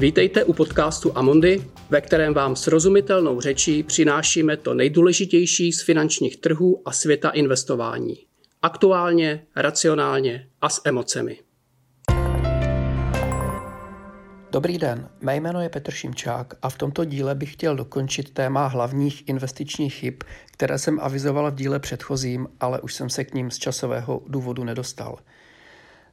Vítejte u podcastu Amondy, ve kterém vám srozumitelnou řečí přinášíme to nejdůležitější z finančních trhů a světa investování. Aktuálně, racionálně a s emocemi. Dobrý den, mé jméno je Petr Šimčák a v tomto díle bych chtěl dokončit téma hlavních investičních chyb, které jsem avizoval v díle předchozím, ale už jsem se k ním z časového důvodu nedostal.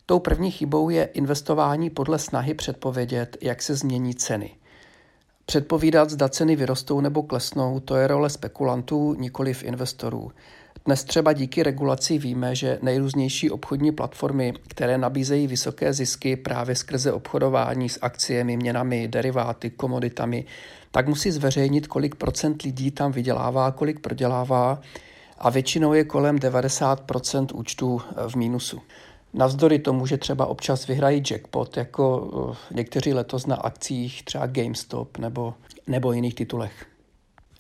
Tou první chybou je investování podle snahy předpovědět, jak se změní ceny. Předpovídat, zda ceny vyrostou nebo klesnou, to je role spekulantů, nikoli v investorů. Dnes třeba díky regulaci víme, že nejrůznější obchodní platformy, které nabízejí vysoké zisky právě skrze obchodování s akciemi, měnami, deriváty, komoditami, tak musí zveřejnit, kolik procent lidí tam vydělává, kolik prodělává a většinou je kolem 90% účtů v mínusu. Navzdory tomu, že třeba občas vyhrají jackpot, jako eh, někteří letos na akcích třeba GameStop nebo, nebo jiných titulech.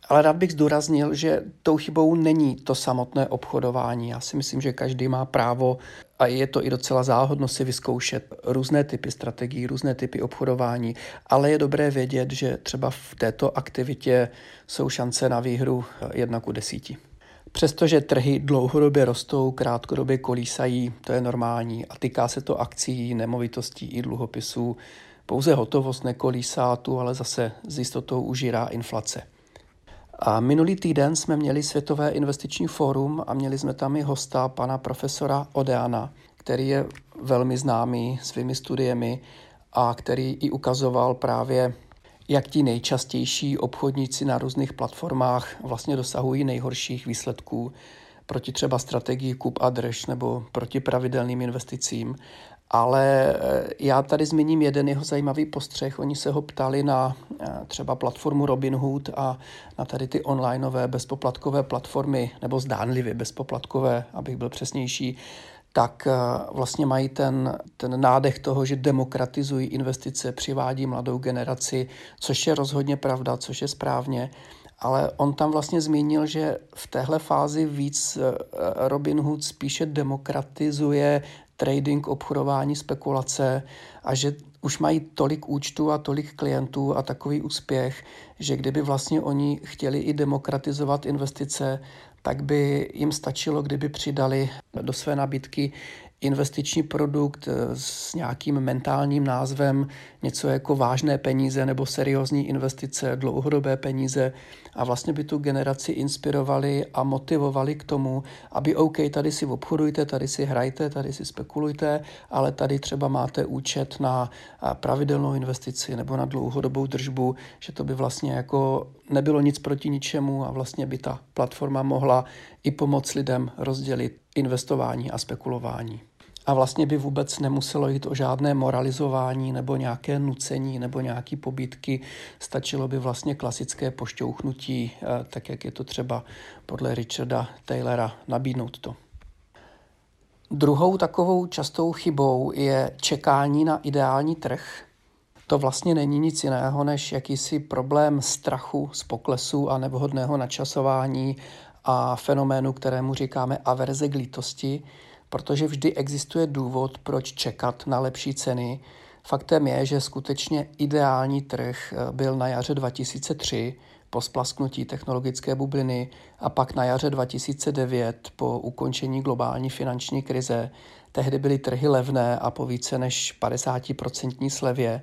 Ale rád bych zdůraznil, že tou chybou není to samotné obchodování. Já si myslím, že každý má právo a je to i docela záhodno si vyzkoušet různé typy strategií, různé typy obchodování, ale je dobré vědět, že třeba v této aktivitě jsou šance na výhru jedna ku desíti. Přestože trhy dlouhodobě rostou, krátkodobě kolísají, to je normální a týká se to akcí, nemovitostí i dluhopisů. Pouze hotovost nekolísá tu, ale zase s jistotou užírá inflace. A minulý týden jsme měli Světové investiční fórum a měli jsme tam i hosta, pana profesora Odeana, který je velmi známý svými studiemi a který i ukazoval právě jak ti nejčastější obchodníci na různých platformách vlastně dosahují nejhorších výsledků proti třeba strategii kup a drž nebo proti pravidelným investicím. Ale eh, já tady zmíním jeden jeho zajímavý postřeh. Oni se ho ptali na eh, třeba platformu Robinhood a na tady ty onlineové bezpoplatkové platformy, nebo zdánlivě bezpoplatkové, abych byl přesnější, tak eh, vlastně mají ten, ten nádech toho, že demokratizují investice, přivádí mladou generaci, což je rozhodně pravda, což je správně. Ale on tam vlastně zmínil, že v téhle fázi víc eh, Robinhood spíše demokratizuje trading, obchodování, spekulace a že už mají tolik účtů a tolik klientů a takový úspěch, že kdyby vlastně oni chtěli i demokratizovat investice, tak by jim stačilo, kdyby přidali do své nabídky investiční produkt s nějakým mentálním názvem, něco jako vážné peníze nebo seriózní investice, dlouhodobé peníze a vlastně by tu generaci inspirovali a motivovali k tomu, aby OK, tady si obchodujte, tady si hrajte, tady si spekulujte, ale tady třeba máte účet na pravidelnou investici nebo na dlouhodobou držbu, že to by vlastně jako nebylo nic proti ničemu a vlastně by ta platforma mohla i pomoct lidem rozdělit investování a spekulování. A vlastně by vůbec nemuselo jít o žádné moralizování nebo nějaké nucení nebo nějaké pobytky. Stačilo by vlastně klasické pošťouchnutí, eh, tak jak je to třeba podle Richarda Taylora, nabídnout to. Druhou takovou častou chybou je čekání na ideální trh. To vlastně není nic jiného než jakýsi problém strachu z poklesu a nevhodného načasování a fenoménu, kterému říkáme averze k lítosti, protože vždy existuje důvod, proč čekat na lepší ceny. Faktem je, že skutečně ideální trh eh, byl na jaře 2003 po splasknutí technologické bubliny a pak na jaře 2009 po ukončení globální finanční krize. Tehdy byly trhy levné a po více než 50% slevě.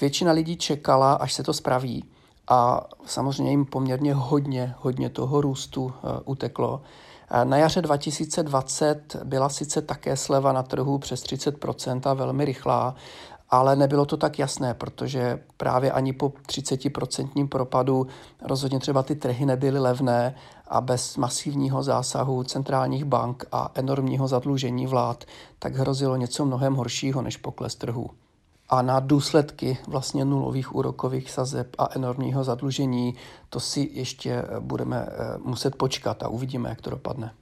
Většina lidí čekala, až se to spraví a samozřejmě jim poměrně hodně, hodně toho růstu uh, uteklo. Na jaře 2020 byla sice také sleva na trhu přes 30% a velmi rychlá, ale nebylo to tak jasné, protože právě ani po 30% propadu rozhodně třeba ty trhy nebyly levné a bez masivního zásahu centrálních bank a enormního zadlužení vlád tak hrozilo něco mnohem horšího než pokles trhu a na důsledky vlastně nulových úrokových sazeb a enormního zadlužení, to si ještě eh, budeme eh, muset počkat a uvidíme, jak to dopadne.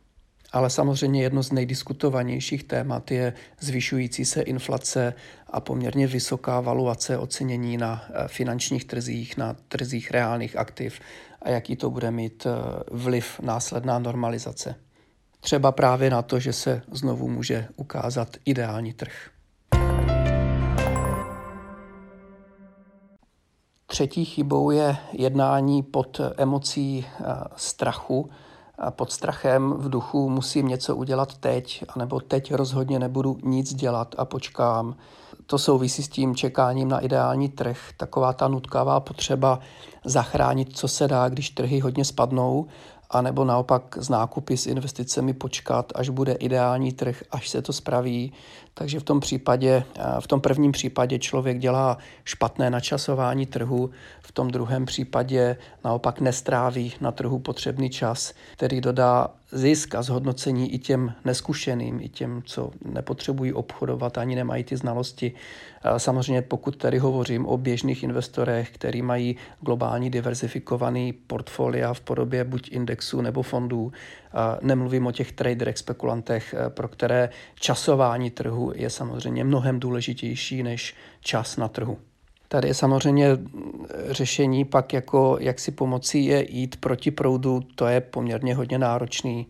Ale samozřejmě jedno z nejdiskutovanějších témat je zvyšující se inflace a poměrně vysoká valuace ocenění na eh, finančních trzích, na trzích reálných aktiv a jaký to bude mít vliv následná normalizace. Třeba právě na to, že se znovu může ukázat ideální trh. Třetí chybou je jednání pod emocí strachu, pod strachem v duchu musím něco udělat teď, anebo teď rozhodně nebudu nic dělat a počkám. To souvisí s tím čekáním na ideální trh, taková ta nutkavá potřeba zachránit, co se dá, když trhy hodně spadnou anebo naopak z nákupy s investicemi počkat, až bude ideální trh, až se to spraví. Takže v tom případě, v tom prvním případě člověk dělá špatné načasování trhu, v tom druhém případě naopak nestráví na trhu potřebný čas, který dodá zisk a zhodnocení i těm neskušeným, i těm, co nepotřebují obchodovat, ani nemají ty znalosti. Samozřejmě pokud tady hovořím o běžných investorech, který mají globální diverzifikovaný portfolia v podobě buď indexů nebo fondů, nemluvím o těch traderech, spekulantech, pro které časování trhu je samozřejmě mnohem důležitější než čas na trhu. Tady je samozřejmě řešení pak jako, jak si pomocí je jít proti proudu, to je poměrně hodně náročný.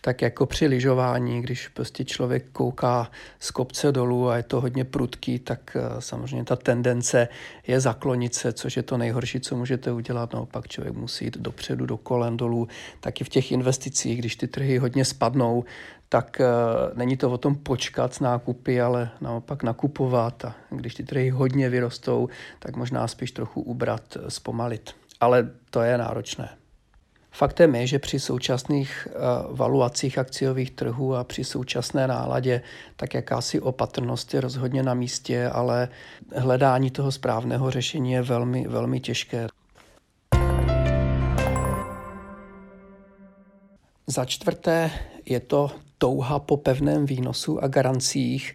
Tak jako při lyžování, když prostě člověk kouká z kopce dolů a je to hodně prudký, tak eh, samozřejmě ta tendence je zaklonit se, což je to nejhorší, co můžete udělat. Naopak člověk musí jít dopředu, do kolen, dolů. Taky v těch investicích, když ty trhy hodně spadnou, tak uh, není to o tom počkat s nákupy, ale naopak nakupovat a když ty trhy hodně vyrostou, tak možná spíš trochu ubrat, eh, zpomalit. Ale to je náročné. Faktem je, že při současných uh, valuacích akciových trhů a při současné náladě tak jakási opatrnost je rozhodně na místě, ale hledání toho správného řešení je velmi, velmi těžké. Za čtvrté je to touha po pevném výnosu a garancích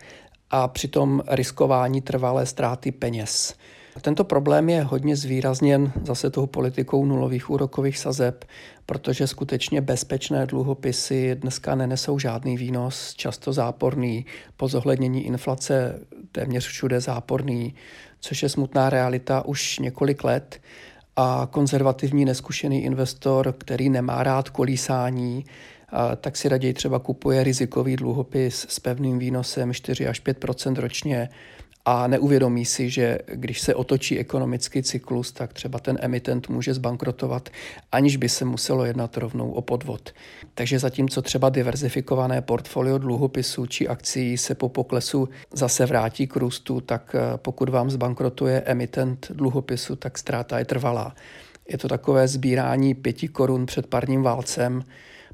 a přitom riskování trvalé ztráty peněz. Tento problém je hodně zvýrazněn zase tou politikou nulových úrokových sazeb, protože skutečně bezpečné dluhopisy dneska nenesou žádný výnos, často záporný, po zohlednění inflace téměř všude záporný, což je smutná realita už několik let. A konzervativní neskušený investor, který nemá rád kolísání, tak si raději třeba kupuje rizikový dluhopis s pevným výnosem 4 až 5% ročně a neuvědomí si, že když se otočí ekonomický cyklus, tak třeba ten emitent může zbankrotovat, aniž by se muselo jednat rovnou o podvod. Takže zatímco třeba diverzifikované portfolio dluhopisů či akcí se po poklesu zase vrátí k růstu, tak eh, pokud vám zbankrotuje emitent dluhopisu, tak ztráta je trvalá. Je to takové sbírání pěti korun před parním válcem,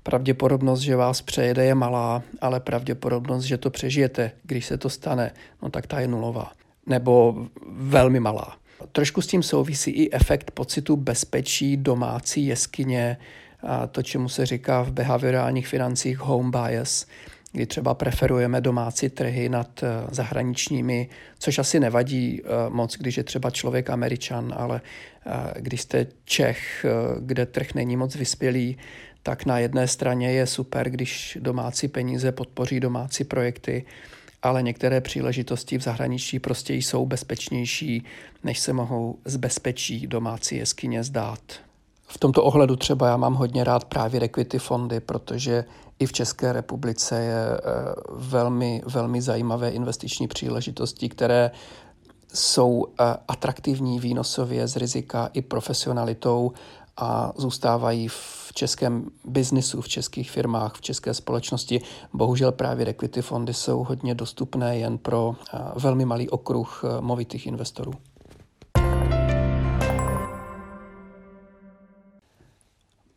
Pravděpodobnost, že vás přejede, je malá, ale pravděpodobnost, že to přežijete, když se to stane, no tak ta je nulová. Nebo velmi malá. Trošku s tím souvisí i efekt pocitu bezpečí domácí jeskyně, a to, čemu se říká v behaviorálních financích home bias, kdy třeba preferujeme domácí trhy nad eh, zahraničními, což asi nevadí eh, moc, když je třeba člověk američan, ale eh, když jste Čech, kde trh není moc vyspělý, tak na jedné straně je super, když domácí peníze podpoří domácí projekty, ale některé příležitosti v zahraničí prostě jsou bezpečnější, než se mohou z bezpečí domácí jeskyně zdát. V tomto ohledu třeba já mám hodně rád právě equity fondy, protože i v České republice je eh, velmi, velmi zajímavé investiční příležitosti, které jsou eh, atraktivní výnosově z rizika i profesionalitou a zůstávají v českém biznisu, v českých firmách, v české společnosti. Bohužel právě equity fondy jsou hodně dostupné jen pro eh, velmi malý okruh eh, movitých investorů.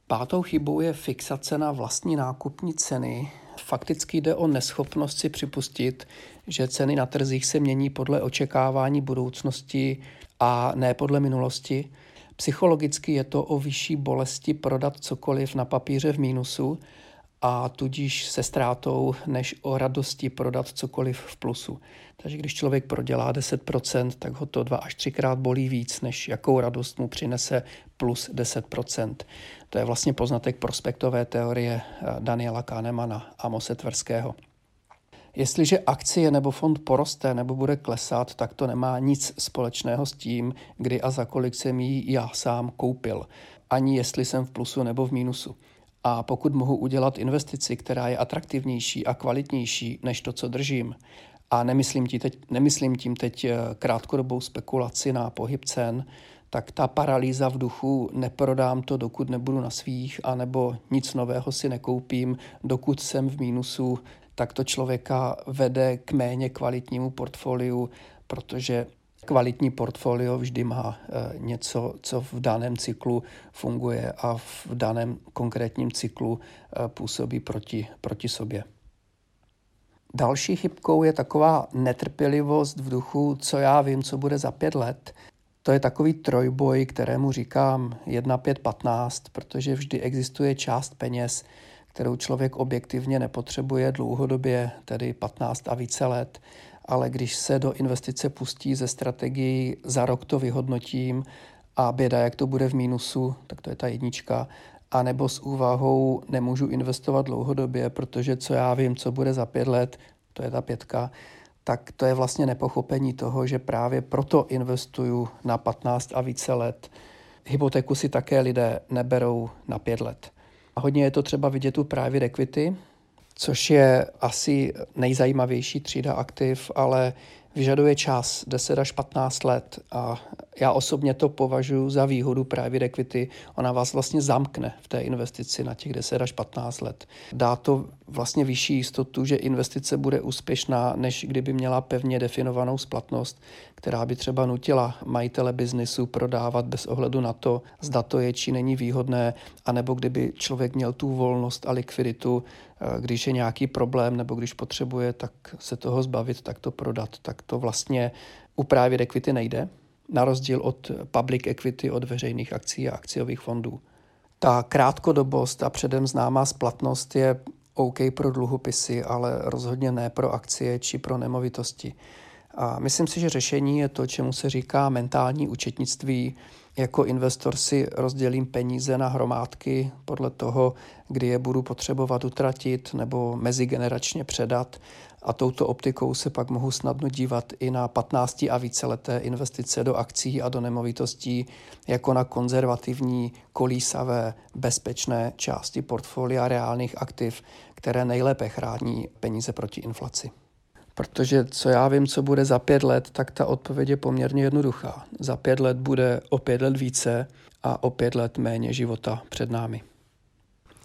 Pátou chybou je fixace na vlastní nákupní ceny. Fakticky jde o neschopnost si připustit, že ceny na trzích se mění podle očekávání budoucnosti a ne podle minulosti. Psychologicky je to o vyšší bolesti prodat cokoliv na papíře v mínusu a tudíž se ztrátou, než o radosti prodat cokoliv v plusu. Takže když člověk prodělá 10%, tak ho to dva až třikrát bolí víc, než jakou radost mu přinese plus 10%. To je vlastně poznatek prospektové teorie eh, Daniela Kahnemana a Mose Tverského. Jestliže akcie nebo fond poroste nebo bude klesat, tak to nemá nic společného s tím, kdy a za kolik jsem ji já sám koupil, ani jestli jsem v plusu nebo v mínusu. A pokud mohu udělat investici, která je atraktivnější a kvalitnější než to, co držím, a nemyslím tím teď, nemyslím tím teď eh, krátkodobou spekulaci na pohyb cen, tak ta paralýza v duchu neprodám to, dokud nebudu na svých, anebo nic nového si nekoupím, dokud jsem v mínusu, tak to člověka vede k méně kvalitnímu portfoliu, protože kvalitní portfolio vždy má eh, něco, co v daném cyklu funguje a v daném konkrétním cyklu eh, působí proti, proti sobě. Další chybkou je taková netrpělivost v duchu, co já vím, co bude za pět let. To je takový trojboj, kterému říkám 1, 5, 15, protože vždy existuje část peněz, kterou člověk objektivně nepotřebuje dlouhodobě, tedy 15 a více let, ale když se do investice pustí ze strategií za rok to vyhodnotím a běda, jak to bude v mínusu, tak to je ta jednička, a nebo s úvahou nemůžu investovat dlouhodobě, protože co já vím, co bude za pět let, to je ta pětka, tak to je vlastně nepochopení toho, že právě proto investuju na 15 a více let. Hypotéku si také lidé neberou na pět let. A hodně je to třeba vidět u právě equity, což je asi nejzajímavější třída aktiv, ale vyžaduje čas 10 až 15 let a já osobně to považuji za výhodu private equity. Ona vás vlastně zamkne v té investici na těch 10 až 15 let. Dá to vlastně vyšší jistotu, že investice bude úspěšná, než kdyby měla pevně definovanou splatnost, která by třeba nutila majitele biznisu prodávat bez ohledu na to, zda to je či není výhodné, anebo kdyby člověk měl tu volnost a likviditu, eh, když je nějaký problém nebo když potřebuje, tak se toho zbavit, tak to prodat. Tak to vlastně u právě equity nejde, na rozdíl od public equity, od veřejných akcí a akciových fondů. Ta krátkodobost a předem známá splatnost je OK pro dluhopisy, ale rozhodně ne pro akcie či pro nemovitosti. A myslím si, že řešení je to, čemu se říká mentální účetnictví. Jako investor si rozdělím peníze na hromádky podle toho, kdy je budu potřebovat utratit nebo mezigeneračně předat a touto optikou se pak mohu snadno dívat i na 15 a víceleté investice do akcí a do nemovitostí jako na konzervativní, kolísavé, bezpečné části portfolia reálných aktiv, které nejlépe chrání peníze proti inflaci. Protože co já vím, co bude za pět let, tak ta odpověď je poměrně jednoduchá. Za pět let bude o pět let více a o pět let méně života před námi.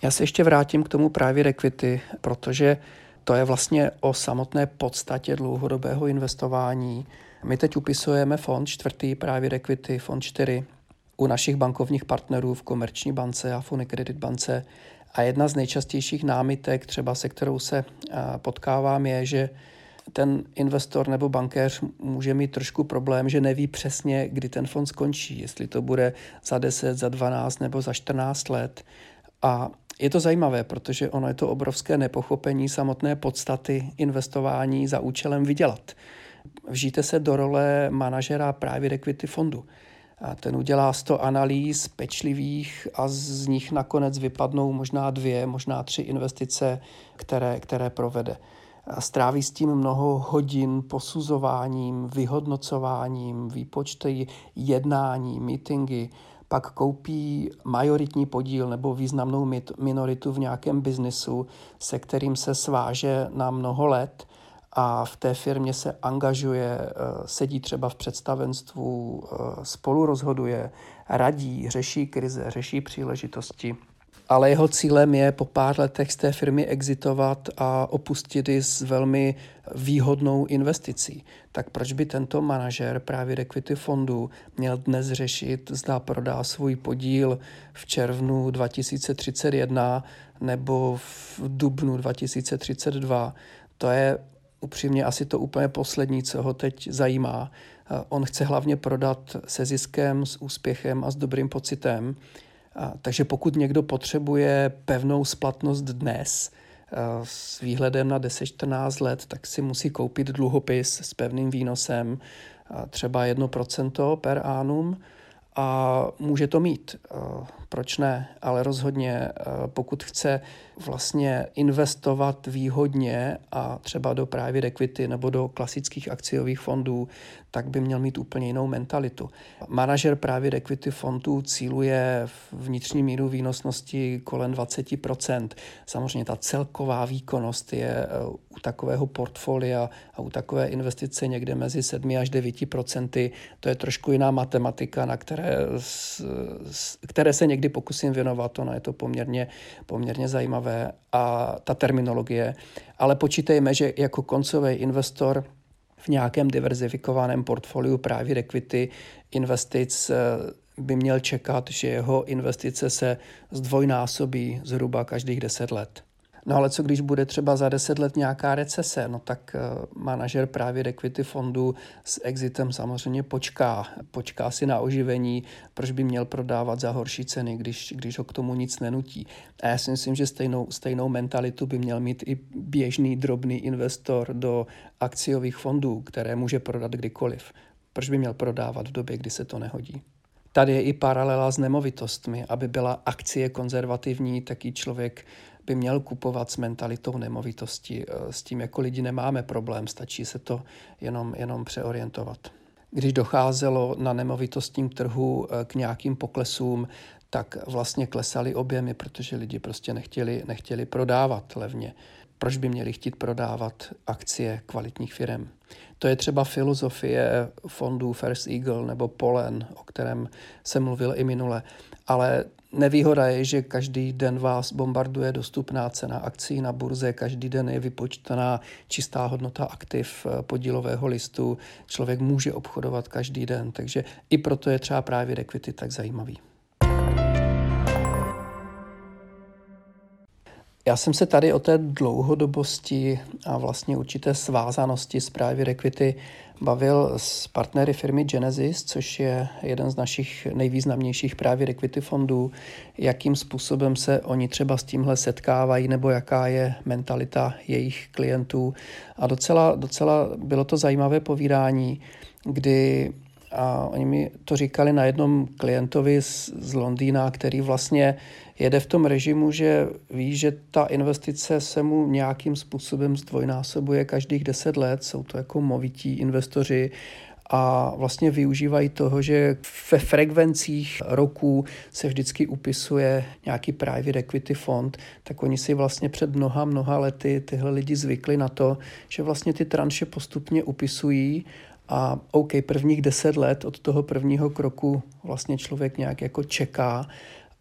Já se ještě vrátím k tomu právě equity, protože to je vlastně o samotné podstatě dlouhodobého investování. My teď upisujeme fond čtvrtý, právě equity, fond 4, u našich bankovních partnerů v Komerční bance a Unicredit bance. A jedna z nejčastějších námitek, třeba se kterou se potkávám, je, že ten investor nebo bankéř může mít trošku problém, že neví přesně, kdy ten fond skončí, jestli to bude za 10, za 12 nebo za 14 let. A je to zajímavé, protože ono je to obrovské nepochopení samotné podstaty investování za účelem vydělat. Vžijte se do role manažera právě equity fondu. A ten udělá 100 analýz pečlivých a z nich nakonec vypadnou možná dvě, možná tři investice, které, které provede. A stráví s tím mnoho hodin posuzováním, vyhodnocováním, výpočty, jednání, meetingy, pak koupí majoritní podíl nebo významnou minoritu v nějakém biznisu, se kterým se sváže na mnoho let a v té firmě se angažuje, eh, sedí třeba v představenstvu, eh, spolu rozhoduje, radí, řeší krize, řeší příležitosti ale jeho cílem je po pár letech z té firmy exitovat a opustit ji s velmi výhodnou investicí. Tak proč by tento manažer právě equity fondu měl dnes řešit, zda prodá svůj podíl v červnu 2031 nebo v dubnu 2032? To je upřímně asi to úplně poslední, co ho teď zajímá. On chce hlavně prodat se ziskem, s úspěchem a s dobrým pocitem takže pokud někdo potřebuje pevnou splatnost dnes a, s výhledem na 10-14 let, tak si musí koupit dluhopis s pevným výnosem, a třeba 1% per annum a může to mít. Proč ne, ale rozhodně eh, pokud chce vlastně investovat výhodně a třeba do private equity nebo do klasických akciových fondů, tak by měl mít úplně jinou mentalitu. Manažer private equity fondů cíluje vnitřní míru výnosnosti kolem 20%. Samozřejmě ta celková výkonnost je eh, u takového portfolia a u takové investice někde mezi 7 až 9%. To je trošku jiná matematika, na které, které se někdy pokusím věnovat. Ono je to poměrně, poměrně zajímavé a ta terminologie. Ale počítejme, že jako koncový investor v nějakém diverzifikovaném portfoliu právě equity investic eh, by měl čekat, že jeho investice se zdvojnásobí zhruba každých 10 let. No ale co když bude třeba za deset let nějaká recese, no tak uh, manažer právě equity fondu s exitem samozřejmě počká. Počká si na oživení, proč by měl prodávat za horší ceny, když, když ho k tomu nic nenutí. A já si myslím, že stejnou, stejnou mentalitu by měl mít i běžný drobný investor do akciových fondů, které může prodat kdykoliv. Proč by měl prodávat v době, kdy se to nehodí? Tady je i paralela s nemovitostmi. Aby byla akcie konzervativní, taký člověk by měl kupovat s mentalitou nemovitosti. Eh, s tím jako lidi nemáme problém, stačí se to jenom, jenom přeorientovat. Když docházelo na nemovitostním trhu eh, k nějakým poklesům, tak vlastně klesaly objemy, protože lidi prostě nechtěli, nechtěli prodávat levně. Proč by měli chtít prodávat akcie kvalitních firm? To je třeba filozofie fondů First Eagle nebo Polen, o kterém jsem mluvil i minule. Ale Nevýhoda je, že každý den vás bombarduje dostupná cena akcí na burze, každý den je vypočtená čistá hodnota aktiv eh, podílového listu. Člověk může obchodovat každý den, takže i proto je třeba právě equity tak zajímavý. Já jsem se tady o té dlouhodobosti a vlastně určité svázanosti s právě equity bavil s partnery firmy Genesis, což je jeden z našich nejvýznamnějších právě equity fondů, jakým způsobem se oni třeba s tímhle setkávají nebo jaká je mentalita jejich klientů. A docela, docela bylo to zajímavé povídání, kdy a oni mi to říkali na jednom klientovi z, z Londýna, který vlastně jede v tom režimu, že ví, že ta investice se mu nějakým způsobem zdvojnásobuje každých deset let. Jsou to jako movití investoři a vlastně využívají toho, že ve frekvencích roků se vždycky upisuje nějaký private equity fond, tak oni si vlastně před mnoha, mnoha lety tyhle lidi zvykli na to, že vlastně ty tranše postupně upisují a OK, prvních deset let od toho prvního kroku vlastně člověk nějak jako čeká,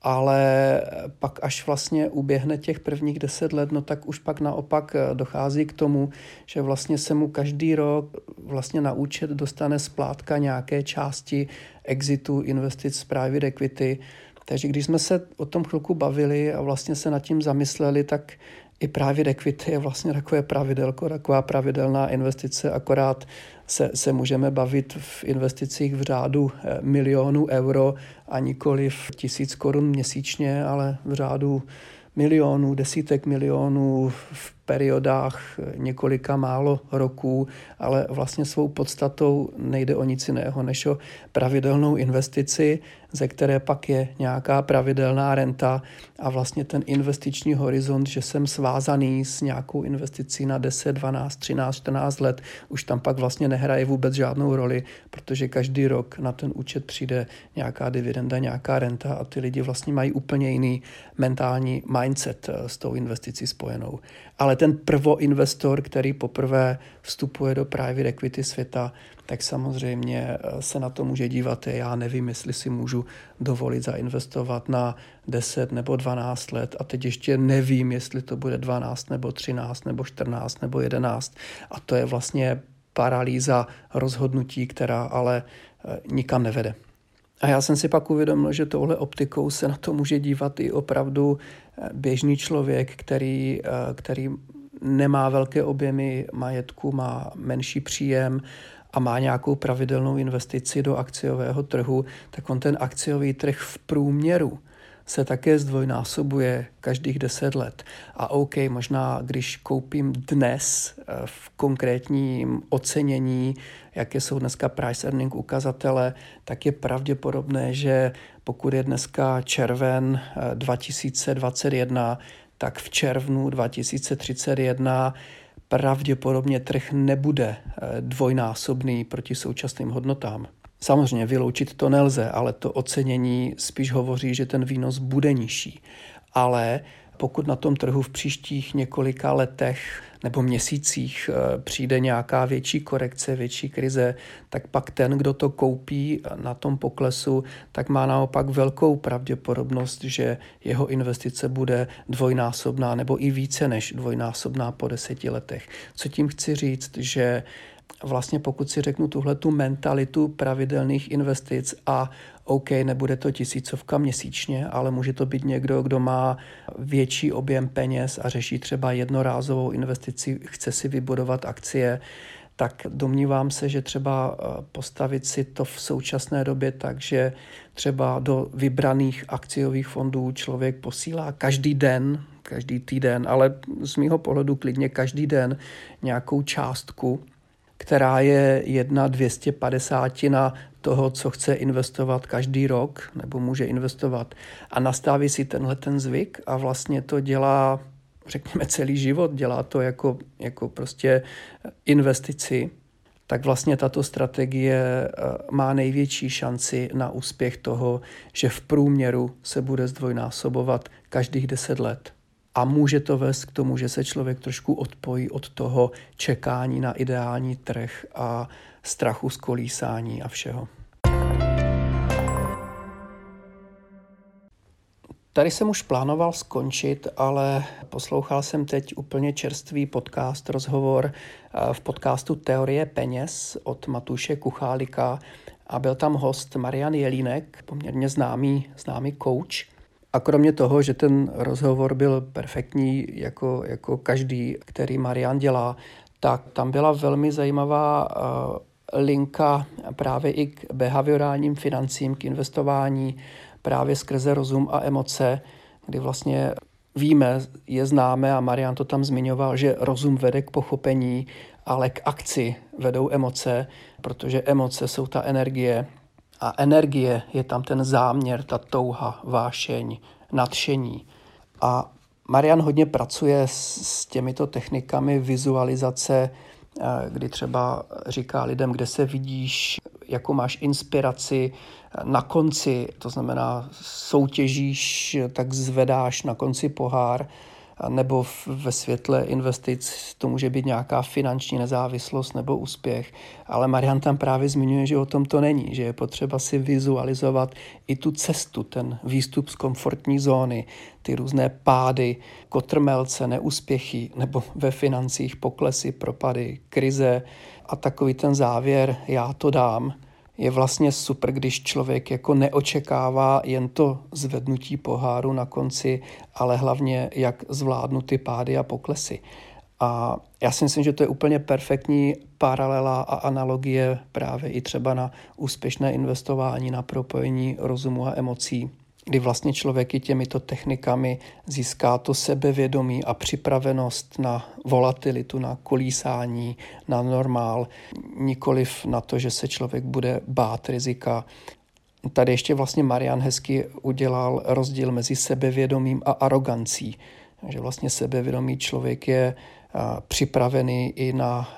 ale pak až vlastně uběhne těch prvních deset let, no tak už pak naopak dochází k tomu, že vlastně se mu každý rok vlastně na účet dostane splátka nějaké části exitu investic z private equity. Takže když jsme se o tom chvilku bavili a vlastně se nad tím zamysleli, tak i právě equity je vlastně takové pravidelko, taková pravidelná investice, akorát se, se můžeme bavit v investicích v řádu eh, milionů euro a nikoli v tisíc korun měsíčně, ale v řádu milionů, desítek milionů v periodách několika málo roků, ale vlastně svou podstatou nejde o nic jiného než o pravidelnou investici, ze které pak je nějaká pravidelná renta a vlastně ten investiční horizont, že jsem svázaný s nějakou investicí na 10, 12, 13, 14 let, už tam pak vlastně nehraje vůbec žádnou roli, protože každý rok na ten účet přijde nějaká dividenda, nějaká renta a ty lidi vlastně mají úplně jiný mentální mindset eh, s tou investicí spojenou. Ale ten prvoinvestor, který poprvé vstupuje do private equity světa, tak samozřejmě eh, se na to může dívat. Já nevím, jestli si můžu dovolit zainvestovat na 10 nebo 12 let a teď ještě nevím, jestli to bude 12 nebo 13 nebo 14 nebo 11. A to je vlastně paralýza rozhodnutí, která ale eh, nikam nevede. A já jsem si pak uvědomil, že tohle optikou se na to může dívat i opravdu eh, běžný člověk, který, který nemá velké objemy majetku, má menší příjem a má nějakou pravidelnou investici do akciového trhu, tak on ten akciový trh v průměru se také zdvojnásobuje každých deset let. A OK, možná když koupím dnes eh, v konkrétním ocenění, jaké jsou dneska price earning ukazatele, tak je pravděpodobné, že pokud je dneska červen 2021, eh, tak v červnu 2031 pravděpodobně trh nebude eh, dvojnásobný proti současným hodnotám. Samozřejmě vyloučit to nelze, ale to ocenění spíš hovoří, že ten výnos bude nižší. Ale pokud na tom trhu v příštích několika letech nebo měsících eh, přijde nějaká větší korekce, větší krize, tak pak ten, kdo to koupí na tom poklesu, tak má naopak velkou pravděpodobnost, že jeho investice bude dvojnásobná nebo i více než dvojnásobná po deseti letech. Co tím chci říct, že vlastně pokud si řeknu tuhle tu mentalitu pravidelných investic a OK, nebude to tisícovka měsíčně, ale může to být někdo, kdo má větší objem peněz a řeší třeba jednorázovou investici, chce si vybudovat akcie, tak domnívám se, že třeba eh, postavit si to v současné době tak, že třeba do vybraných akciových fondů člověk posílá každý den, každý týden, ale z mýho pohledu klidně každý den nějakou částku, která je jedna 250 na toho, co chce investovat každý rok, nebo může investovat. A nastaví si tenhle ten zvyk a vlastně to dělá, řekněme, celý život, dělá to jako, jako prostě investici, tak vlastně tato strategie eh, má největší šanci na úspěch toho, že v průměru se bude zdvojnásobovat každých deset let. A může to vést k tomu, že se člověk trošku odpojí od toho čekání na ideální trh a strachu z kolísání a všeho. Tady jsem už plánoval skončit, ale poslouchal jsem teď úplně čerstvý podcast, rozhovor eh, v podcastu Teorie peněz od Matuše Kuchálika a byl tam host Marian Jelínek, poměrně známý, známý coach. A kromě toho, že ten rozhovor byl perfektní, jako, jako každý, který Marian dělá, tak tam byla velmi zajímavá uh, linka právě i k behaviorálním financím, k investování právě skrze rozum a emoce, kdy vlastně víme, je známe a Marian to tam zmiňoval, že rozum vede k pochopení, ale k akci vedou emoce, protože emoce jsou ta energie a energie je tam ten záměr, ta touha, vášeň, nadšení. A Marian hodně pracuje s, těmito technikami vizualizace, eh, kdy třeba říká lidem, kde se vidíš, jakou máš inspiraci na konci, to znamená soutěžíš, tak zvedáš na konci pohár, nebo ve světle investic to může být nějaká finanční nezávislost nebo úspěch. Ale Marian tam právě zmiňuje, že o tom to není, že je potřeba si vizualizovat i tu cestu, ten výstup z komfortní zóny, ty různé pády, kotrmelce, neúspěchy nebo ve financích poklesy, propady, krize a takový ten závěr, já to dám – je vlastně super, když člověk jako neočekává jen to zvednutí poháru na konci, ale hlavně jak zvládnu ty pády a poklesy. A já si myslím, že to je úplně perfektní paralela a analogie právě i třeba na úspěšné investování, na propojení rozumu a emocí kdy vlastně člověk i těmito technikami získá to sebevědomí a připravenost na volatilitu, na kolísání, na normál, nikoliv na to, že se člověk bude bát rizika. Tady ještě vlastně Marian hezky udělal rozdíl mezi sebevědomím a arogancí. Že vlastně sebevědomý člověk je připravený i na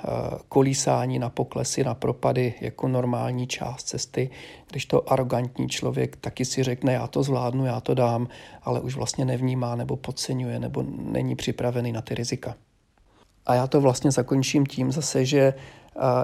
kolísání, na poklesy, na propady jako normální část cesty, když to arrogantní člověk taky si řekne, já to zvládnu, já to dám, ale už vlastně nevnímá nebo podceňuje nebo není připravený na ty rizika. A já to vlastně zakončím tím zase, že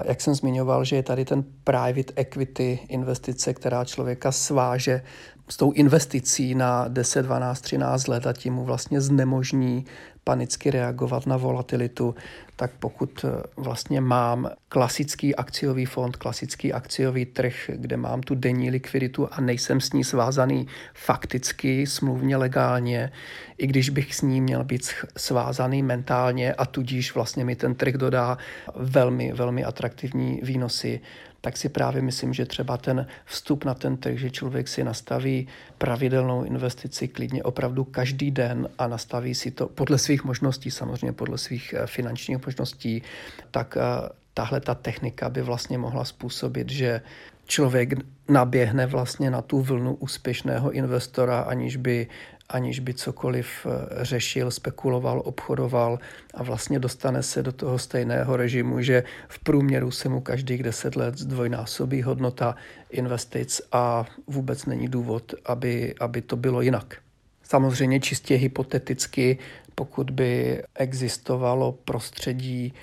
jak jsem zmiňoval, že je tady ten private equity investice, která člověka sváže s tou investicí na 10, 12, 13 let a tím mu vlastně znemožní panicky reagovat na volatilitu, tak pokud eh, vlastně mám klasický akciový fond, klasický akciový trh, kde mám tu denní likviditu a nejsem s ní svázaný fakticky, smluvně, legálně, i když bych s ní měl být svázaný mentálně a tudíž vlastně mi ten trh dodá velmi, velmi atraktivní výnosy, tak si právě myslím, že třeba ten vstup na ten trh, že člověk si nastaví pravidelnou investici klidně opravdu každý den a nastaví si to podle svých možností, samozřejmě podle svých eh, finančních možností, tak eh, tahle ta technika by vlastně mohla způsobit, že člověk naběhne vlastně na tu vlnu úspěšného investora, aniž by aniž by cokoliv eh, řešil, spekuloval, obchodoval a vlastně dostane se do toho stejného režimu, že v průměru se mu každých deset let zdvojnásobí hodnota investic a vůbec není důvod, aby, aby to bylo jinak. Samozřejmě čistě hypoteticky, pokud by existovalo prostředí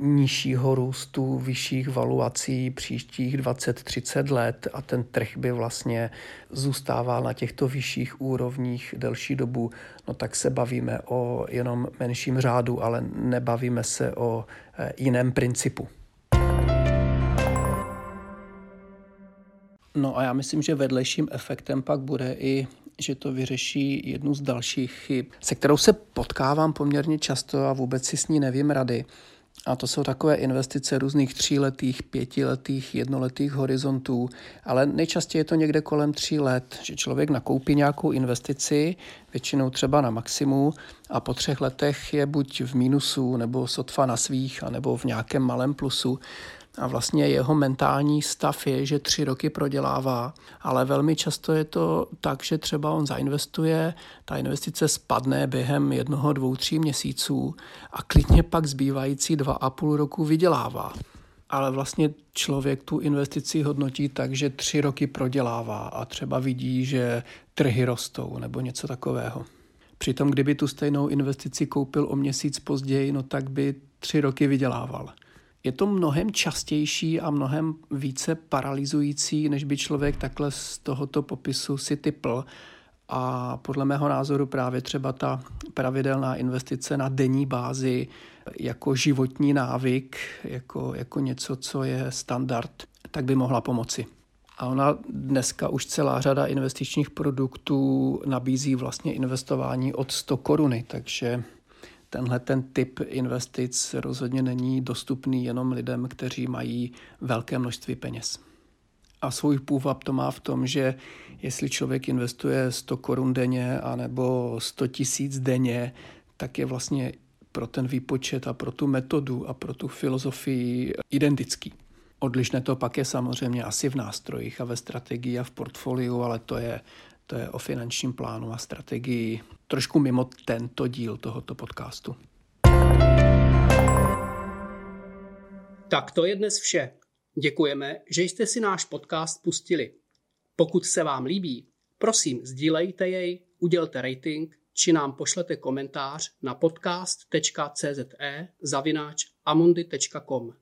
nižšího růstu, vyšších valuací příštích 20-30 let a ten trh by vlastně zůstával na těchto vyšších úrovních delší dobu, no tak se bavíme o jenom menším řádu, ale nebavíme se o eh, jiném principu. No a já myslím, že vedlejším efektem pak bude i že to vyřeší jednu z dalších chyb, se kterou se potkávám poměrně často a vůbec si s ní nevím rady. A to jsou takové investice různých tříletých, pětiletých, jednoletých horizontů, ale nejčastěji je to někde kolem tří let, že člověk nakoupí nějakou investici, většinou třeba na maximu, a po třech letech je buď v mínusu, nebo sotva na svých, nebo v nějakém malém plusu. A vlastně jeho mentální stav je, že tři roky prodělává, ale velmi často je to tak, že třeba on zainvestuje, ta investice spadne během jednoho, dvou, tří měsíců a klidně pak zbývající dva a půl roku vydělává. Ale vlastně člověk tu investici hodnotí tak, že tři roky prodělává a třeba vidí, že trhy rostou nebo něco takového. Přitom, kdyby tu stejnou investici koupil o měsíc později, no tak by tři roky vydělával. Je to mnohem častější a mnohem více paralyzující, než by člověk takhle z tohoto popisu si typl. A podle mého názoru právě třeba ta pravidelná investice na denní bázi jako životní návyk, jako, jako něco, co je standard, tak by mohla pomoci. A ona dneska už celá řada investičních produktů nabízí vlastně investování od 100 koruny, takže tenhle ten typ investic rozhodně není dostupný jenom lidem, kteří mají velké množství peněz. A svůj půvab to má v tom, že jestli člověk investuje 100 korun denně anebo 100 tisíc denně, tak je vlastně pro ten výpočet a pro tu metodu a pro tu filozofii identický. Odlišné to pak je samozřejmě asi v nástrojích a ve strategii a v portfoliu, ale to je to je o finančním plánu a strategii trošku mimo tento díl tohoto podcastu. Tak to je dnes vše. Děkujeme, že jste si náš podcast pustili. Pokud se vám líbí, prosím sdílejte jej, udělte rating či nám pošlete komentář na podcast.cze zavináč amundi.com.